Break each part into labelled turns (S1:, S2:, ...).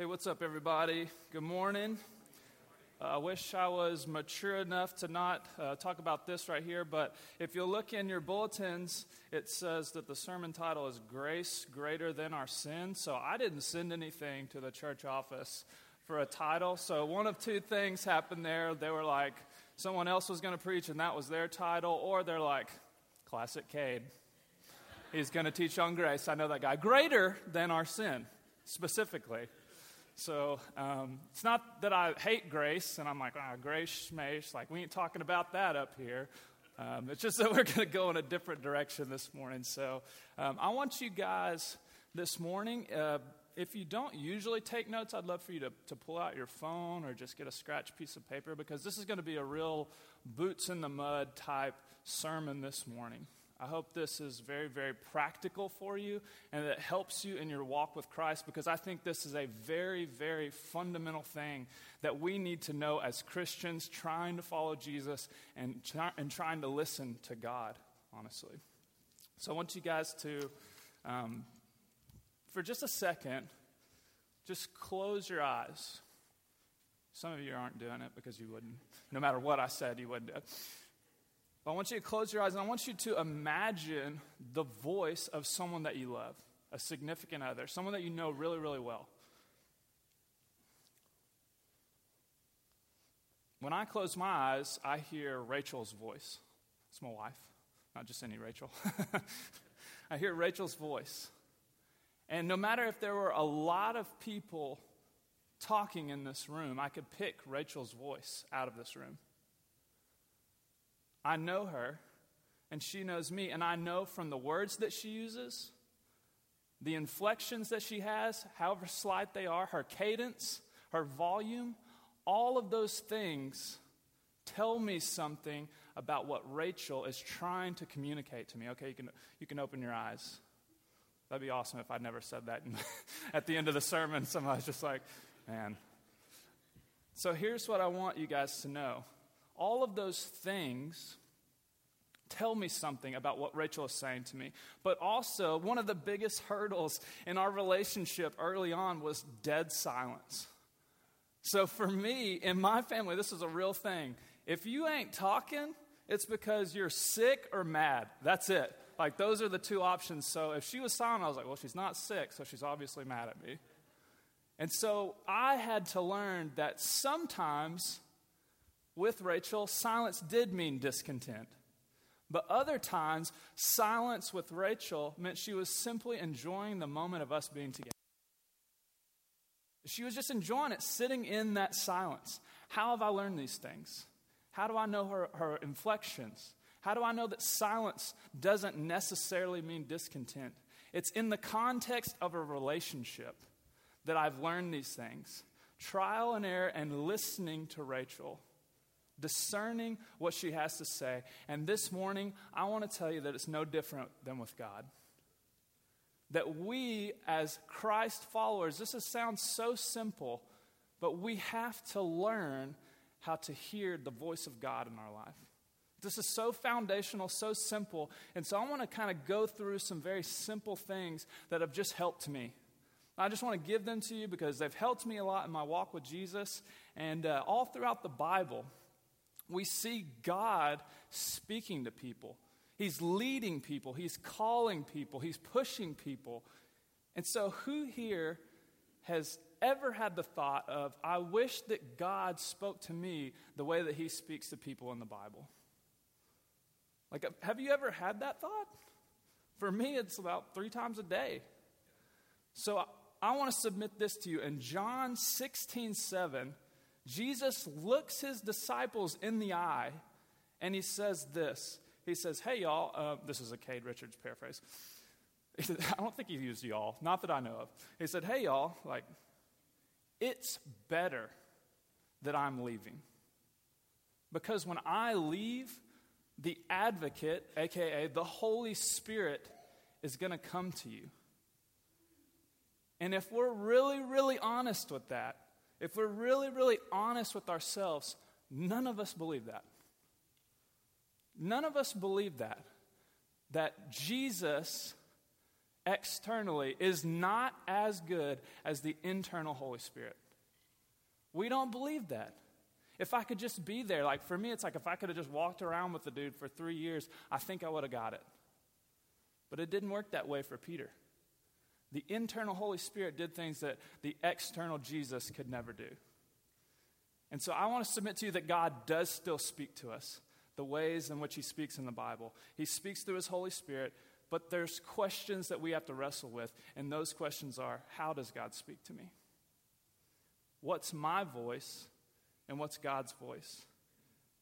S1: Hey, what's up, everybody? Good morning. Uh, I wish I was mature enough to not uh, talk about this right here, but if you look in your bulletins, it says that the sermon title is Grace Greater Than Our Sin. So I didn't send anything to the church office for a title. So one of two things happened there. They were like, someone else was going to preach, and that was their title, or they're like, Classic Cade. He's going to teach on grace. I know that guy. Greater than our sin, specifically. So um, it's not that I hate grace and I'm like, ah, grace, schmace. Like, we ain't talking about that up here. Um, it's just that we're going to go in a different direction this morning. So um, I want you guys this morning, uh, if you don't usually take notes, I'd love for you to, to pull out your phone or just get a scratch piece of paper because this is going to be a real boots in the mud type sermon this morning. I hope this is very, very practical for you and that it helps you in your walk with Christ because I think this is a very, very fundamental thing that we need to know as Christians trying to follow Jesus and, and trying to listen to God, honestly. So I want you guys to, um, for just a second, just close your eyes. Some of you aren't doing it because you wouldn't. No matter what I said, you wouldn't do it. I want you to close your eyes and I want you to imagine the voice of someone that you love, a significant other, someone that you know really, really well. When I close my eyes, I hear Rachel's voice. It's my wife, not just any Rachel. I hear Rachel's voice. And no matter if there were a lot of people talking in this room, I could pick Rachel's voice out of this room. I know her, and she knows me, and I know from the words that she uses, the inflections that she has, however slight they are, her cadence, her volume, all of those things tell me something about what Rachel is trying to communicate to me. Okay, you can, you can open your eyes. That'd be awesome if I'd never said that at the end of the sermon. Somebody's just like, man. So here's what I want you guys to know all of those things tell me something about what Rachel is saying to me. But also, one of the biggest hurdles in our relationship early on was dead silence. So, for me, in my family, this is a real thing. If you ain't talking, it's because you're sick or mad. That's it. Like, those are the two options. So, if she was silent, I was like, well, she's not sick, so she's obviously mad at me. And so, I had to learn that sometimes with Rachel, silence did mean discontent. But other times, silence with Rachel meant she was simply enjoying the moment of us being together. She was just enjoying it, sitting in that silence. How have I learned these things? How do I know her, her inflections? How do I know that silence doesn't necessarily mean discontent? It's in the context of a relationship that I've learned these things. Trial and error and listening to Rachel discerning what she has to say. And this morning, I want to tell you that it's no different than with God. That we, as Christ followers, this sounds so simple, but we have to learn how to hear the voice of God in our life. This is so foundational, so simple. And so I want to kind of go through some very simple things that have just helped me. I just want to give them to you because they've helped me a lot in my walk with Jesus. And uh, all throughout the Bible, we see God speaking to people. He's leading people, He's calling people, He's pushing people. And so, who here has ever had the thought of, I wish that God spoke to me the way that He speaks to people in the Bible? Like, have you ever had that thought? For me, it's about three times a day. So, I want to submit this to you. In John 16 7, Jesus looks his disciples in the eye and he says this. He says, Hey, y'all, uh, this is a Cade Richards paraphrase. He said, I don't think he used y'all, not that I know of. He said, Hey, y'all, like, it's better that I'm leaving. Because when I leave, the advocate, aka the Holy Spirit, is going to come to you. And if we're really, really honest with that, if we're really, really honest with ourselves, none of us believe that. None of us believe that. That Jesus externally is not as good as the internal Holy Spirit. We don't believe that. If I could just be there, like for me, it's like if I could have just walked around with the dude for three years, I think I would have got it. But it didn't work that way for Peter. The internal Holy Spirit did things that the external Jesus could never do. And so I want to submit to you that God does still speak to us, the ways in which He speaks in the Bible. He speaks through His Holy Spirit, but there's questions that we have to wrestle with, and those questions are how does God speak to me? What's my voice, and what's God's voice?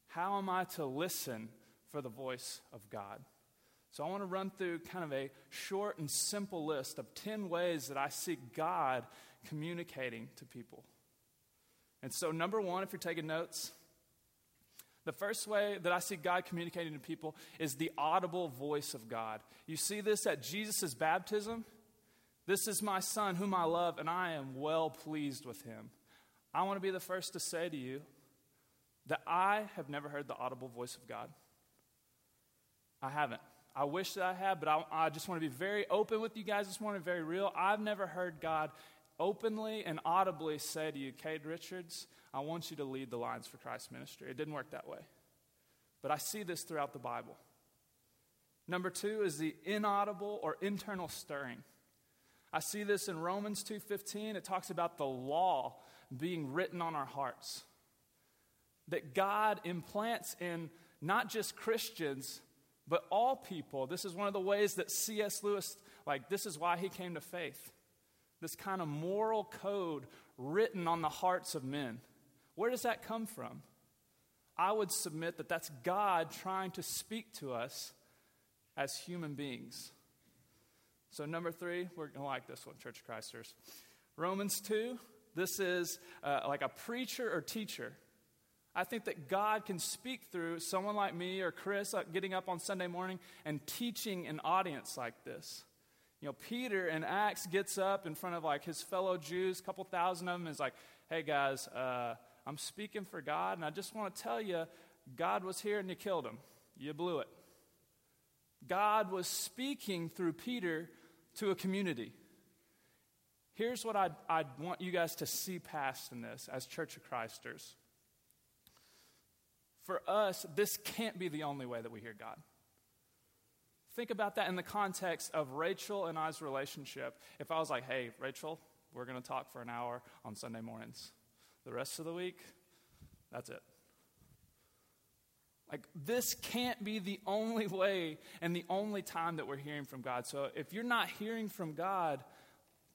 S1: How am I to listen for the voice of God? So I want to run through kind of a short and simple list of 10 ways that I see God communicating to people. And so, number one, if you're taking notes, the first way that I see God communicating to people is the audible voice of God. You see this at Jesus' baptism. This is my son whom I love, and I am well pleased with him. I want to be the first to say to you that I have never heard the audible voice of God. I haven't. I wish that I had, but I, I, just want to be very open with you guys this morning, very real. I've never heard God openly and audibly say to you, Cade Richards, I want you to lead the Lions for Christ ministry. It didn't work that way. But I see this throughout the Bible. Number two is the inaudible or internal stirring. I see this in Romans 2:15. It talks about the law being written on our hearts. That God implants in not just Christians, but all people. This is one of the ways that C.S. Lewis, like, this is why he came to faith. This kind of moral code written on the hearts of men. Where does that come from? I would submit that that's God trying to speak to us as human beings. So, number three, we're going to like this one, Church of Christers. Romans 2, this is uh, like a preacher or teacher I think that God can speak through someone like me or Chris uh, getting up on Sunday morning and teaching an audience like this. You know, Peter in Acts gets up in front of like his fellow Jews, a couple thousand of them, is like, hey guys, uh, I'm speaking for God, and I just want to tell you, God was here and you killed him. You blew it. God was speaking through Peter to a community. Here's what I'd, I'd want you guys to see past in this as Church of Christers for us, this can't be the only way that we hear God. Think about that in the context of Rachel and I's relationship. If I was like, hey, Rachel, we're going to talk for an hour on Sunday mornings, the rest of the week, that's it. Like, this can't be the only way and the only time that we're hearing from God. So, if you're not hearing from God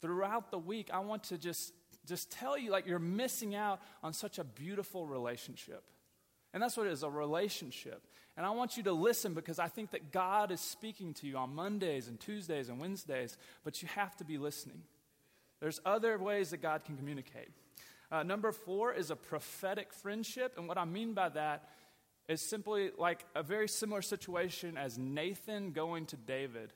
S1: throughout the week, I want to just, just tell you, like, you're missing out on such a beautiful relationship. And that's what it is a relationship. And I want you to listen because I think that God is speaking to you on Mondays and Tuesdays and Wednesdays, but you have to be listening. There's other ways that God can communicate. Uh, number four is a prophetic friendship. And what I mean by that is simply like a very similar situation as Nathan going to David.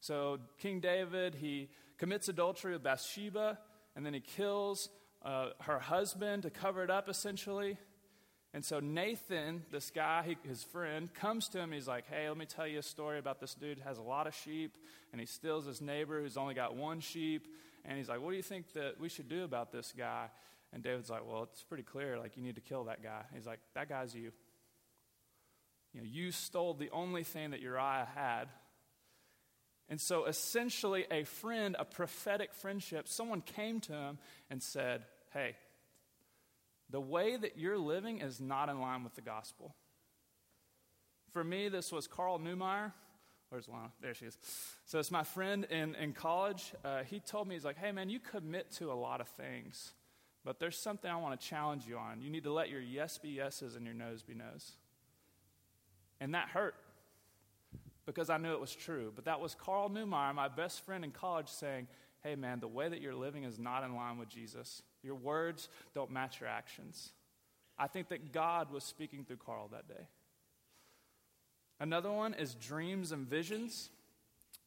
S1: So, King David, he commits adultery with Bathsheba, and then he kills uh, her husband to cover it up, essentially. And so Nathan, this guy, he, his friend, comes to him. He's like, Hey, let me tell you a story about this dude who has a lot of sheep, and he steals his neighbor who's only got one sheep. And he's like, What do you think that we should do about this guy? And David's like, Well, it's pretty clear. Like, you need to kill that guy. he's like, That guy's you. You know, you stole the only thing that Uriah had. And so essentially, a friend, a prophetic friendship, someone came to him and said, Hey, the way that you're living is not in line with the gospel. For me, this was Carl Newmeyer. Where's Lana? There she is. So it's my friend in, in college. Uh, he told me, he's like, hey, man, you commit to a lot of things, but there's something I want to challenge you on. You need to let your yes be yeses and your no's be no's. And that hurt because I knew it was true. But that was Carl Newmeyer, my best friend in college, saying, hey, man, the way that you're living is not in line with Jesus. Your words don't match your actions. I think that God was speaking through Carl that day. Another one is dreams and visions.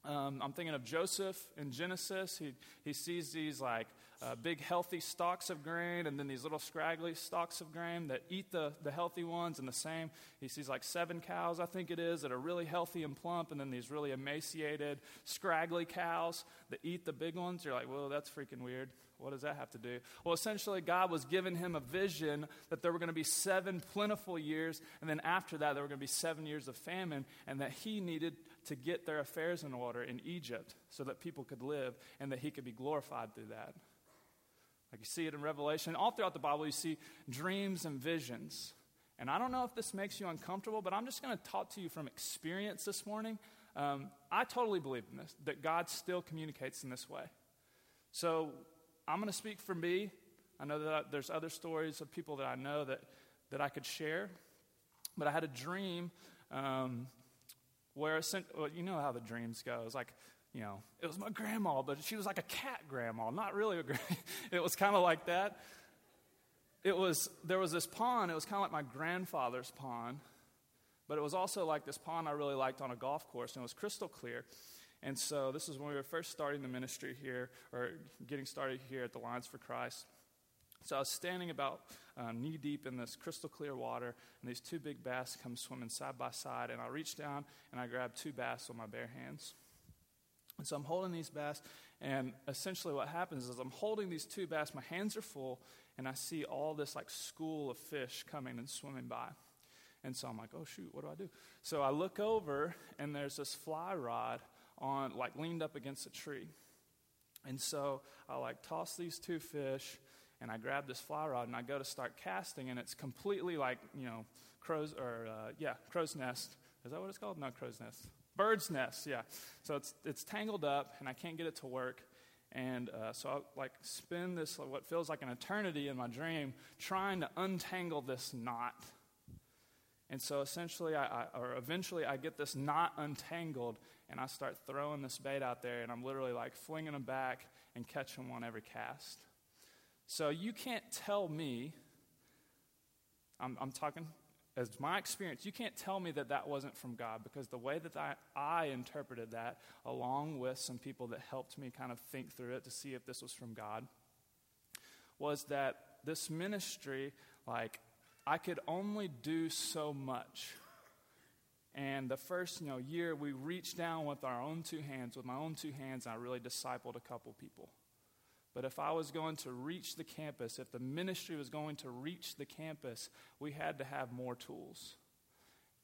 S1: Um, I'm thinking of Joseph in Genesis. He, he sees these like uh, big healthy stalks of grain and then these little scraggly stalks of grain that eat the, the healthy ones and the same. He sees like seven cows, I think it is, that are really healthy and plump, and then these really emaciated, scraggly cows that eat the big ones. You're like, well, that's freaking weird. What does that have to do? Well, essentially, God was giving him a vision that there were going to be seven plentiful years, and then after that, there were going to be seven years of famine, and that he needed to get their affairs in order in Egypt so that people could live and that he could be glorified through that. Like you see it in Revelation. All throughout the Bible, you see dreams and visions. And I don't know if this makes you uncomfortable, but I'm just going to talk to you from experience this morning. Um, I totally believe in this, that God still communicates in this way. So I'm going to speak for me. I know that there's other stories of people that I know that, that I could share. But I had a dream um, where, well, you know how the dreams go. It's like, you know, it was my grandma, but she was like a cat grandma, not really a grandma. it was kind of like that. It was, there was this pond, it was kind of like my grandfather's pond, but it was also like this pond I really liked on a golf course, and it was crystal clear. And so this is when we were first starting the ministry here, or getting started here at the Lions for Christ. So I was standing about um, knee deep in this crystal clear water, and these two big bass come swimming side by side. And I reach down and I grab two bass with my bare hands. And so I'm holding these bass, and essentially what happens is I'm holding these two bass, my hands are full, and I see all this like school of fish coming and swimming by. And so I'm like, oh shoot, what do I do? So I look over, and there's this fly rod on, like, leaned up against a tree. And so I, like, toss these two fish, and I grab this fly rod, and I go to start casting, and it's completely like, you know, crow's, or, uh, yeah, crow's nest. Is that what it's called? No, crow's nest. Bird's nest, yeah. So it's, it's tangled up, and I can't get it to work. And uh, so I like spend this what feels like an eternity in my dream trying to untangle this knot. And so essentially, I, I, or eventually, I get this knot untangled, and I start throwing this bait out there, and I'm literally like flinging them back and catching one every cast. So you can't tell me, I'm, I'm talking as my experience, you can't tell me that that wasn't from God because the way that I, I interpreted that, along with some people that helped me kind of think through it to see if this was from God, was that this ministry, like, I could only do so much and the first you know, year, we reached down with our own two hands, with my own two hands, and I really discipled a couple people. But if I was going to reach the campus, if the ministry was going to reach the campus, we had to have more tools.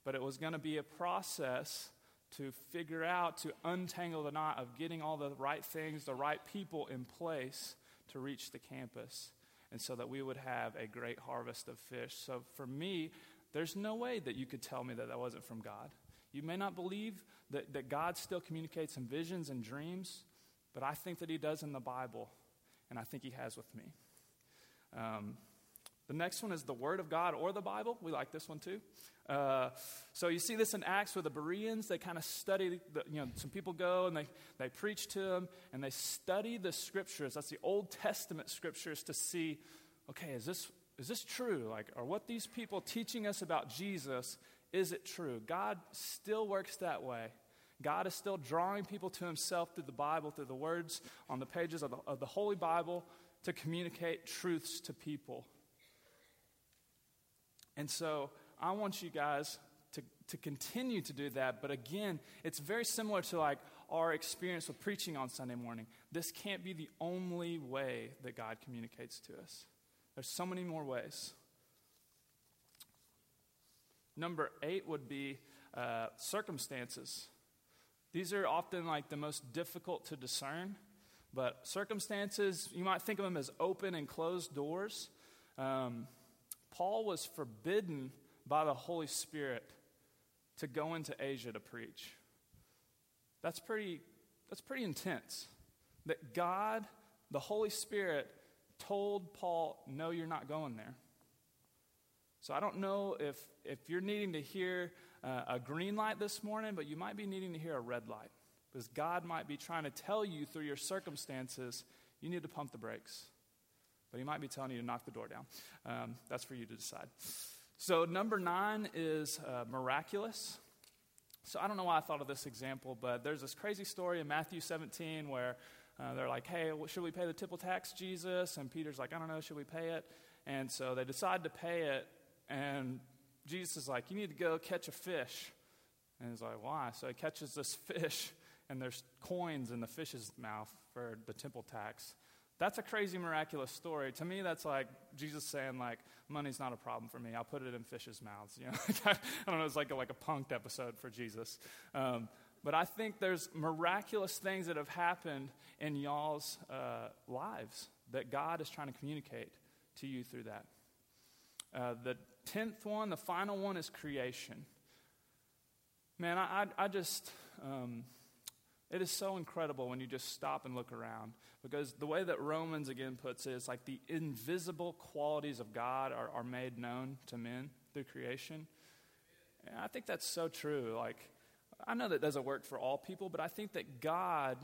S1: But it was going to be a process to figure out, to untangle the knot of getting all the right things, the right people in place to reach the campus, and so that we would have a great harvest of fish. So for me, there's no way that you could tell me that that wasn't from God. You may not believe that, that God still communicates in visions and dreams, but I think that He does in the Bible, and I think He has with me. Um, the next one is the Word of God or the Bible. We like this one too. Uh, so you see this in Acts with the Bereans. They kind of study, the, you know, some people go and they, they preach to them and they study the scriptures. That's the Old Testament scriptures to see, okay, is this, is this true? Like, are what these people teaching us about Jesus, is it true? God still works that way. God is still drawing people to himself through the Bible, through the words on the pages of the, of the Holy Bible to communicate truths to people. And so I want you guys to, to continue to do that. But again, it's very similar to like our experience with preaching on Sunday morning. This can't be the only way that God communicates to us. There's so many more ways. Number eight would be uh, circumstances. These are often like the most difficult to discern, but circumstances, you might think of them as open and closed doors. Um, Paul was forbidden by the Holy Spirit to go into Asia to preach. That's pretty, that's pretty intense. That God, the Holy Spirit, told Paul, No, you're not going there. So I don't know if, if you're needing to hear uh, a green light this morning, but you might be needing to hear a red light. Because God might be trying to tell you through your circumstances, you need to pump the brakes. But He might be telling you to knock the door down. Um, that's for you to decide. So, number nine is uh, miraculous. So, I don't know why I thought of this example, but there's this crazy story in Matthew 17 where uh, they're like, hey, should we pay the temple tax, Jesus? And Peter's like, I don't know, should we pay it? And so they decide to pay it, and Jesus is like, you need to go catch a fish. And he's like, why? So he catches this fish, and there's coins in the fish's mouth for the temple tax. That's a crazy, miraculous story. To me, that's like Jesus saying, like, money's not a problem for me. I'll put it in fish's mouths. You know, I don't know. It's like a, like a punked episode for Jesus. Um, but I think there's miraculous things that have happened in y'all's uh, lives that God is trying to communicate to you through that. Uh, the tenth one, the final one, is creation. Man, I, I, I just, um, it is so incredible when you just stop and look around. Because the way that Romans again puts it is like the invisible qualities of God are, are made known to men through creation. And I think that's so true. Like, I know that doesn't work for all people, but I think that God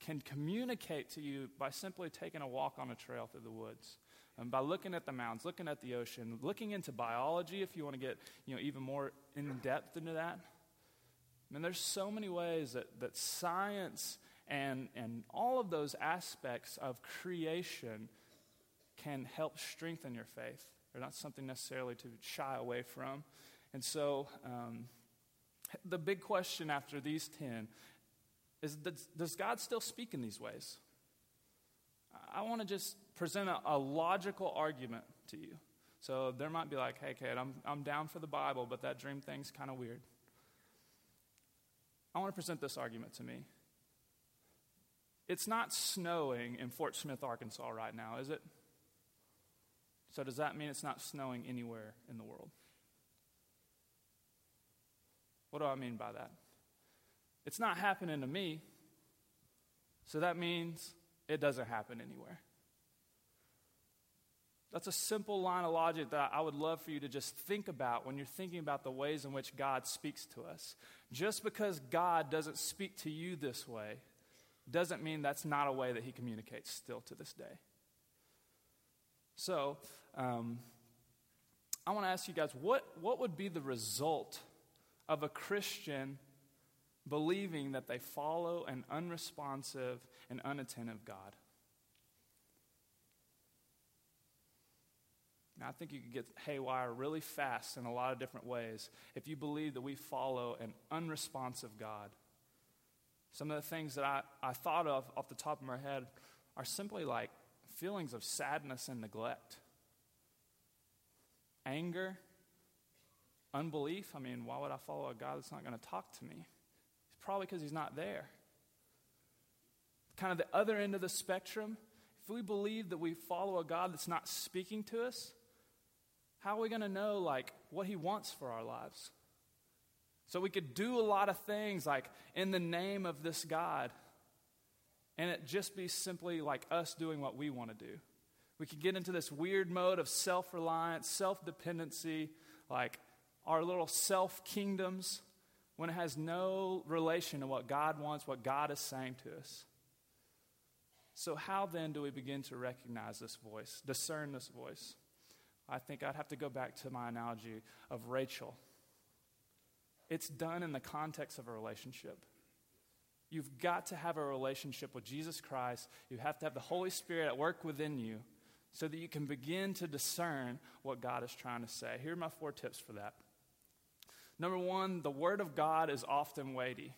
S1: can communicate to you by simply taking a walk on a trail through the woods. And by looking at the mountains, looking at the ocean, looking into biology if you want to get you know, even more in depth into that. I mean, there's so many ways that, that science and, and all of those aspects of creation can help strengthen your faith. They're not something necessarily to shy away from. And so, um, the big question after these 10 is does, does God still speak in these ways? I want to just present a, a, logical argument to you. So there might be like, hey, kid, I'm, I'm down for the Bible, but that dream thing's kind of weird. I want to present this argument to me. It's not snowing in Fort Smith, Arkansas right now, is it? So, does that mean it's not snowing anywhere in the world? What do I mean by that? It's not happening to me, so that means it doesn't happen anywhere. That's a simple line of logic that I would love for you to just think about when you're thinking about the ways in which God speaks to us. Just because God doesn't speak to you this way doesn't mean that's not a way that He communicates still to this day. So, um, I want to ask you guys what, what would be the result of a Christian believing that they follow an unresponsive and unattentive God? Now, I think you could get haywire really fast in a lot of different ways if you believe that we follow an unresponsive God. Some of the things that I, I thought of off the top of my head are simply like feelings of sadness and neglect, anger, unbelief. I mean, why would I follow a God that's not going to talk to me? It's probably because he's not there. Kind of the other end of the spectrum, if we believe that we follow a God that's not speaking to us, how are we going to know like what he wants for our lives? So we could do a lot of things like in the name of this God, and it just be simply like us doing what we want to do. We could get into this weird mode of self reliance, self dependency, like our little self kingdoms, when it has no relation to what God wants, what God is saying to us. So, how then do we begin to recognize this voice, discern this voice? I think I'd have to go back to my analogy of Rachel. It's done in the context of a relationship. You've got to have a relationship with Jesus Christ. You have to have the Holy Spirit at work within you so that you can begin to discern what God is trying to say. Here are my four tips for that. Number one, the Word of God is often weighty.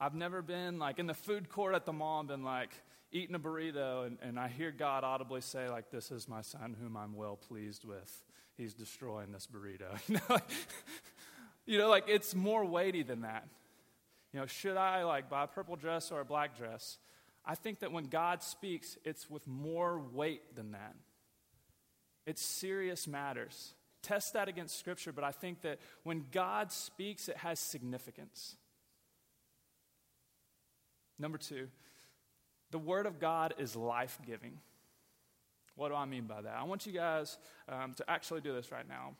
S1: I've never been like in the food court at the mall and been like, eating a burrito and, and I hear God audibly say, like, this is my son whom I'm well pleased with. He's destroying this burrito. You know, you know, like it's more weighty than that. You know, should I like buy a purple dress or a black dress? I think that when God speaks, it's with more weight than that. It's serious matters. Test that against Scripture, but I think that when God speaks, it has significance. Number two, the Word of God is life giving. What do I mean by that? I want you guys um, to actually do this right now.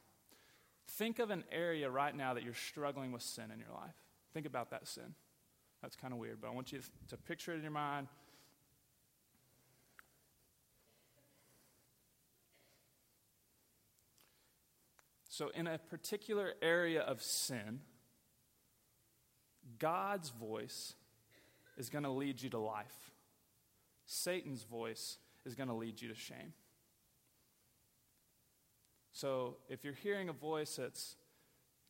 S1: Think of an area right now that you're struggling with sin in your life. Think about that sin. That's kind of weird, but I want you to picture it in your mind. So, in a particular area of sin, God's voice is going to lead you to life. Satan's voice is going to lead you to shame. So if you're hearing a voice that's,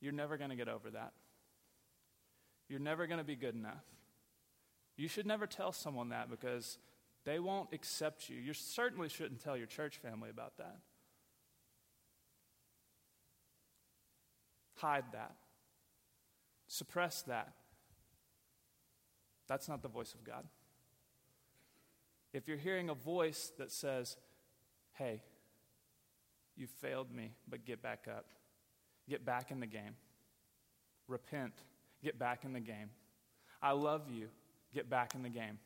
S1: you're never going to get over that. You're never going to be good enough. You should never tell someone that because they won't accept you. You certainly shouldn't tell your church family about that. Hide that. Suppress that. That's not the voice of God. If you're hearing a voice that says, hey, you failed me, but get back up, get back in the game, repent, get back in the game. I love you, get back in the game.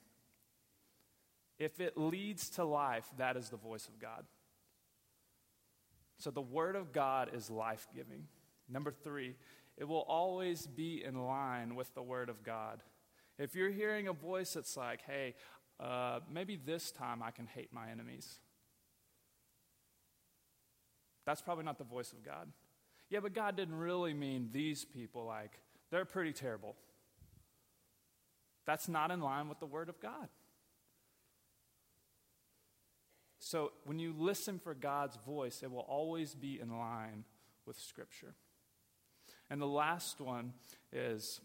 S1: If it leads to life, that is the voice of God. So the Word of God is life giving. Number three, it will always be in line with the Word of God. If you're hearing a voice that's like, hey, uh, maybe this time I can hate my enemies, that's probably not the voice of God. Yeah, but God didn't really mean these people, like, they're pretty terrible. That's not in line with the Word of God. So when you listen for God's voice, it will always be in line with Scripture. And the last one is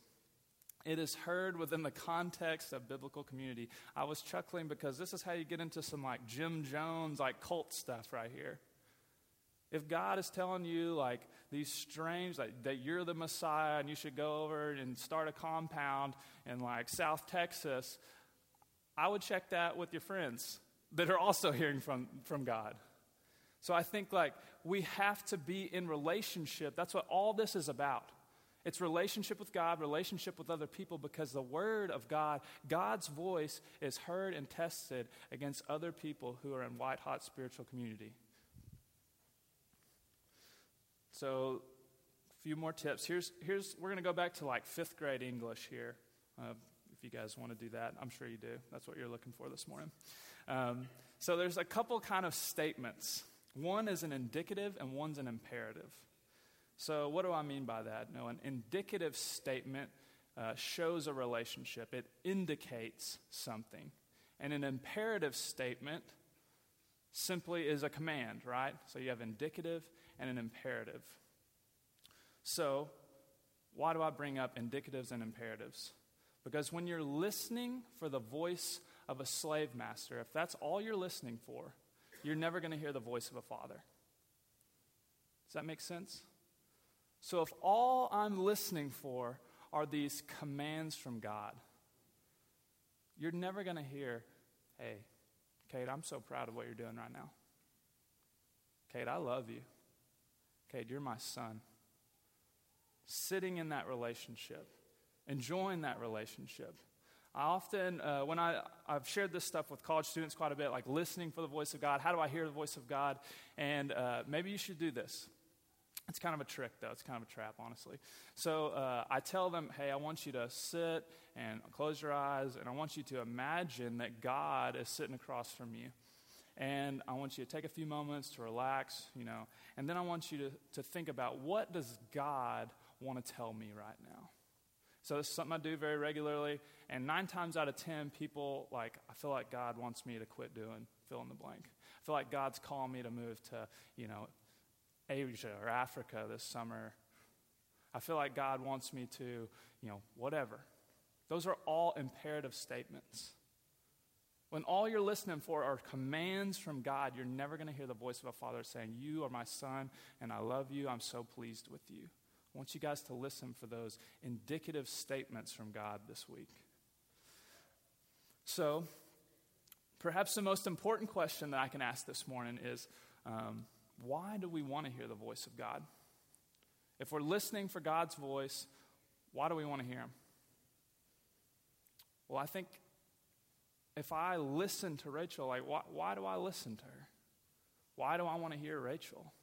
S1: it is heard within the context of biblical community. I was chuckling because this is how you get into some like Jim Jones, like cult stuff right here. If God is telling you like these strange, like that you're the Messiah and you should go over and start a compound in like South Texas, I would check that with your friends that are also hearing from, from God. So I think like we have to be in relationship. That's what all this is about. It's relationship with God, relationship with other people, because the Word of God, God's voice, is heard and tested against other people who are in white hot spiritual community. So, a few more tips. Here's, here's we're going to go back to like fifth grade English here. Uh, if you guys want to do that, I'm sure you do. That's what you're looking for this morning. Um, so there's a couple kind of statements. One is an indicative and one's an imperative. So what do I mean by that? No, an indicative statement uh, shows a relationship. It indicates something. And an imperative statement simply is a command, right? So you have indicative and an imperative. So, why do I bring up indicatives and imperatives? Because when you're listening for the voice of a slave master, if that's all you're listening for, you're never going to hear the voice of a father. Does that make sense? So if all I'm listening for are these commands from God, you're never going to hear, hey, Cade, I'm so proud of what you're doing right now. Cade, I love you. Cade, you're my son. Sitting in that relationship, enjoying that relationship, I often, uh, when I, I've shared this stuff with college students quite a bit, like listening for the voice of God. How do I hear the voice of God? And uh, maybe you should do this. It's kind of a trick, though. It's kind of a trap, honestly. So uh, I tell them, hey, I want you to sit and close your eyes, and I want you to imagine that God is sitting across from you. And I want you to take a few moments to relax, you know, and then I want you to, to think about what does God want to tell me right now? So this is something I do very regularly. And nine times out of ten, people like, I feel like God wants me to quit doing fill in the blank. I feel like God's calling me to move to, you know, Asia or Africa this summer. I feel like God wants me to, you know, whatever. Those are all imperative statements. When all you're listening for are commands from God, you're never going to hear the voice of a father saying, You are my son, and I love you. I'm so pleased with you. I want you guys to listen for those indicative statements from God this week. So, perhaps the most important question that I can ask this morning is um, why do we want to hear the voice of God? If we're listening for God's voice, why do we want to hear Him? Well, I think if I listen to Rachel, like, why, why do I listen to her? Why do I want to hear Rachel?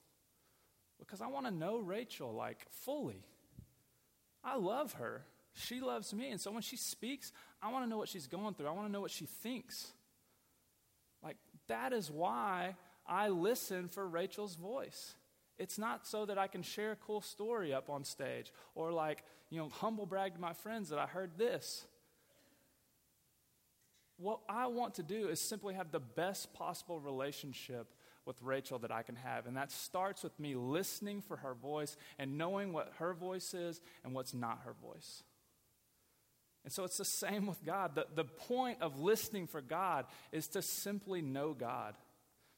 S1: Because I want to know Rachel, like, fully. I love her. She loves me. And so when she speaks, I want to know what she's going through. I want to know what she thinks. Like, that is why I listen for Rachel's voice. It's not so that I can share a cool story up on stage or, like, you know, humble brag to my friends that I heard this. what I want to do is simply have the best possible relationship with Rachel that I can have. And that starts with me listening for her voice and knowing what her voice is and what's not her voice. And so it's the same with God. The, the point of listening for God is to simply know God.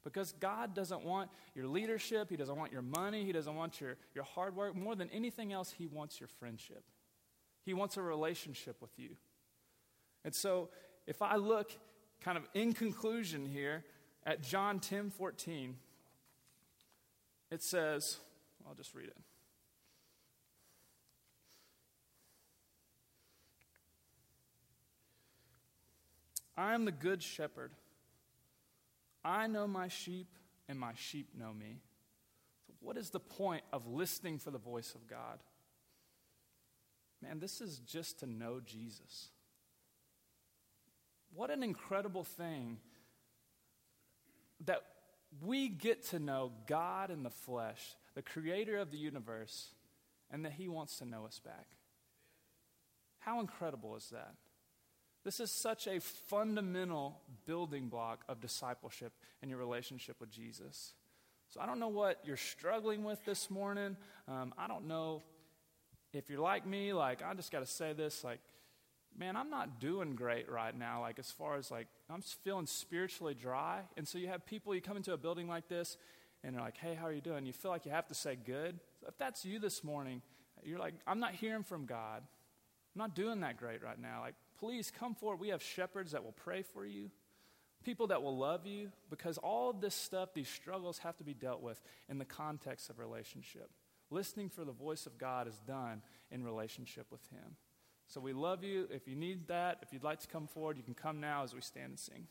S1: Because God doesn't want your leadership, He doesn't want your money, He doesn't want your, your hard work. More than anything else, He wants your friendship. He wants a relationship with you. And so if I look kind of in conclusion here at John 10 14, it says, I'll just read it. I am the good shepherd. I know my sheep, and my sheep know me. So what is the point of listening for the voice of God? Man, this is just to know Jesus. What an incredible thing that we get to know God in the flesh, the creator of the universe, and that he wants to know us back. How incredible is that? This is such a fundamental building block of discipleship and your relationship with Jesus. So I don't know what you're struggling with this morning. Um, I don't know if you're like me, like, I just got to say this, like, man, I'm not doing great right now. Like, as far as like, I'm feeling spiritually dry. And so you have people, you come into a building like this, and they're like, hey, how are you doing? You feel like you have to say good. So if that's you this morning, you're like, I'm not hearing from God. I'm not doing that great right now. Like, please come forward. We have shepherds that will pray for you, people that will love you, because all this stuff, these struggles have to be dealt with in the context of relationship. Listening for the voice of God is done in relationship with Him. So we love you. If you need that, if you'd like to come forward, you can come now as we stand and sing.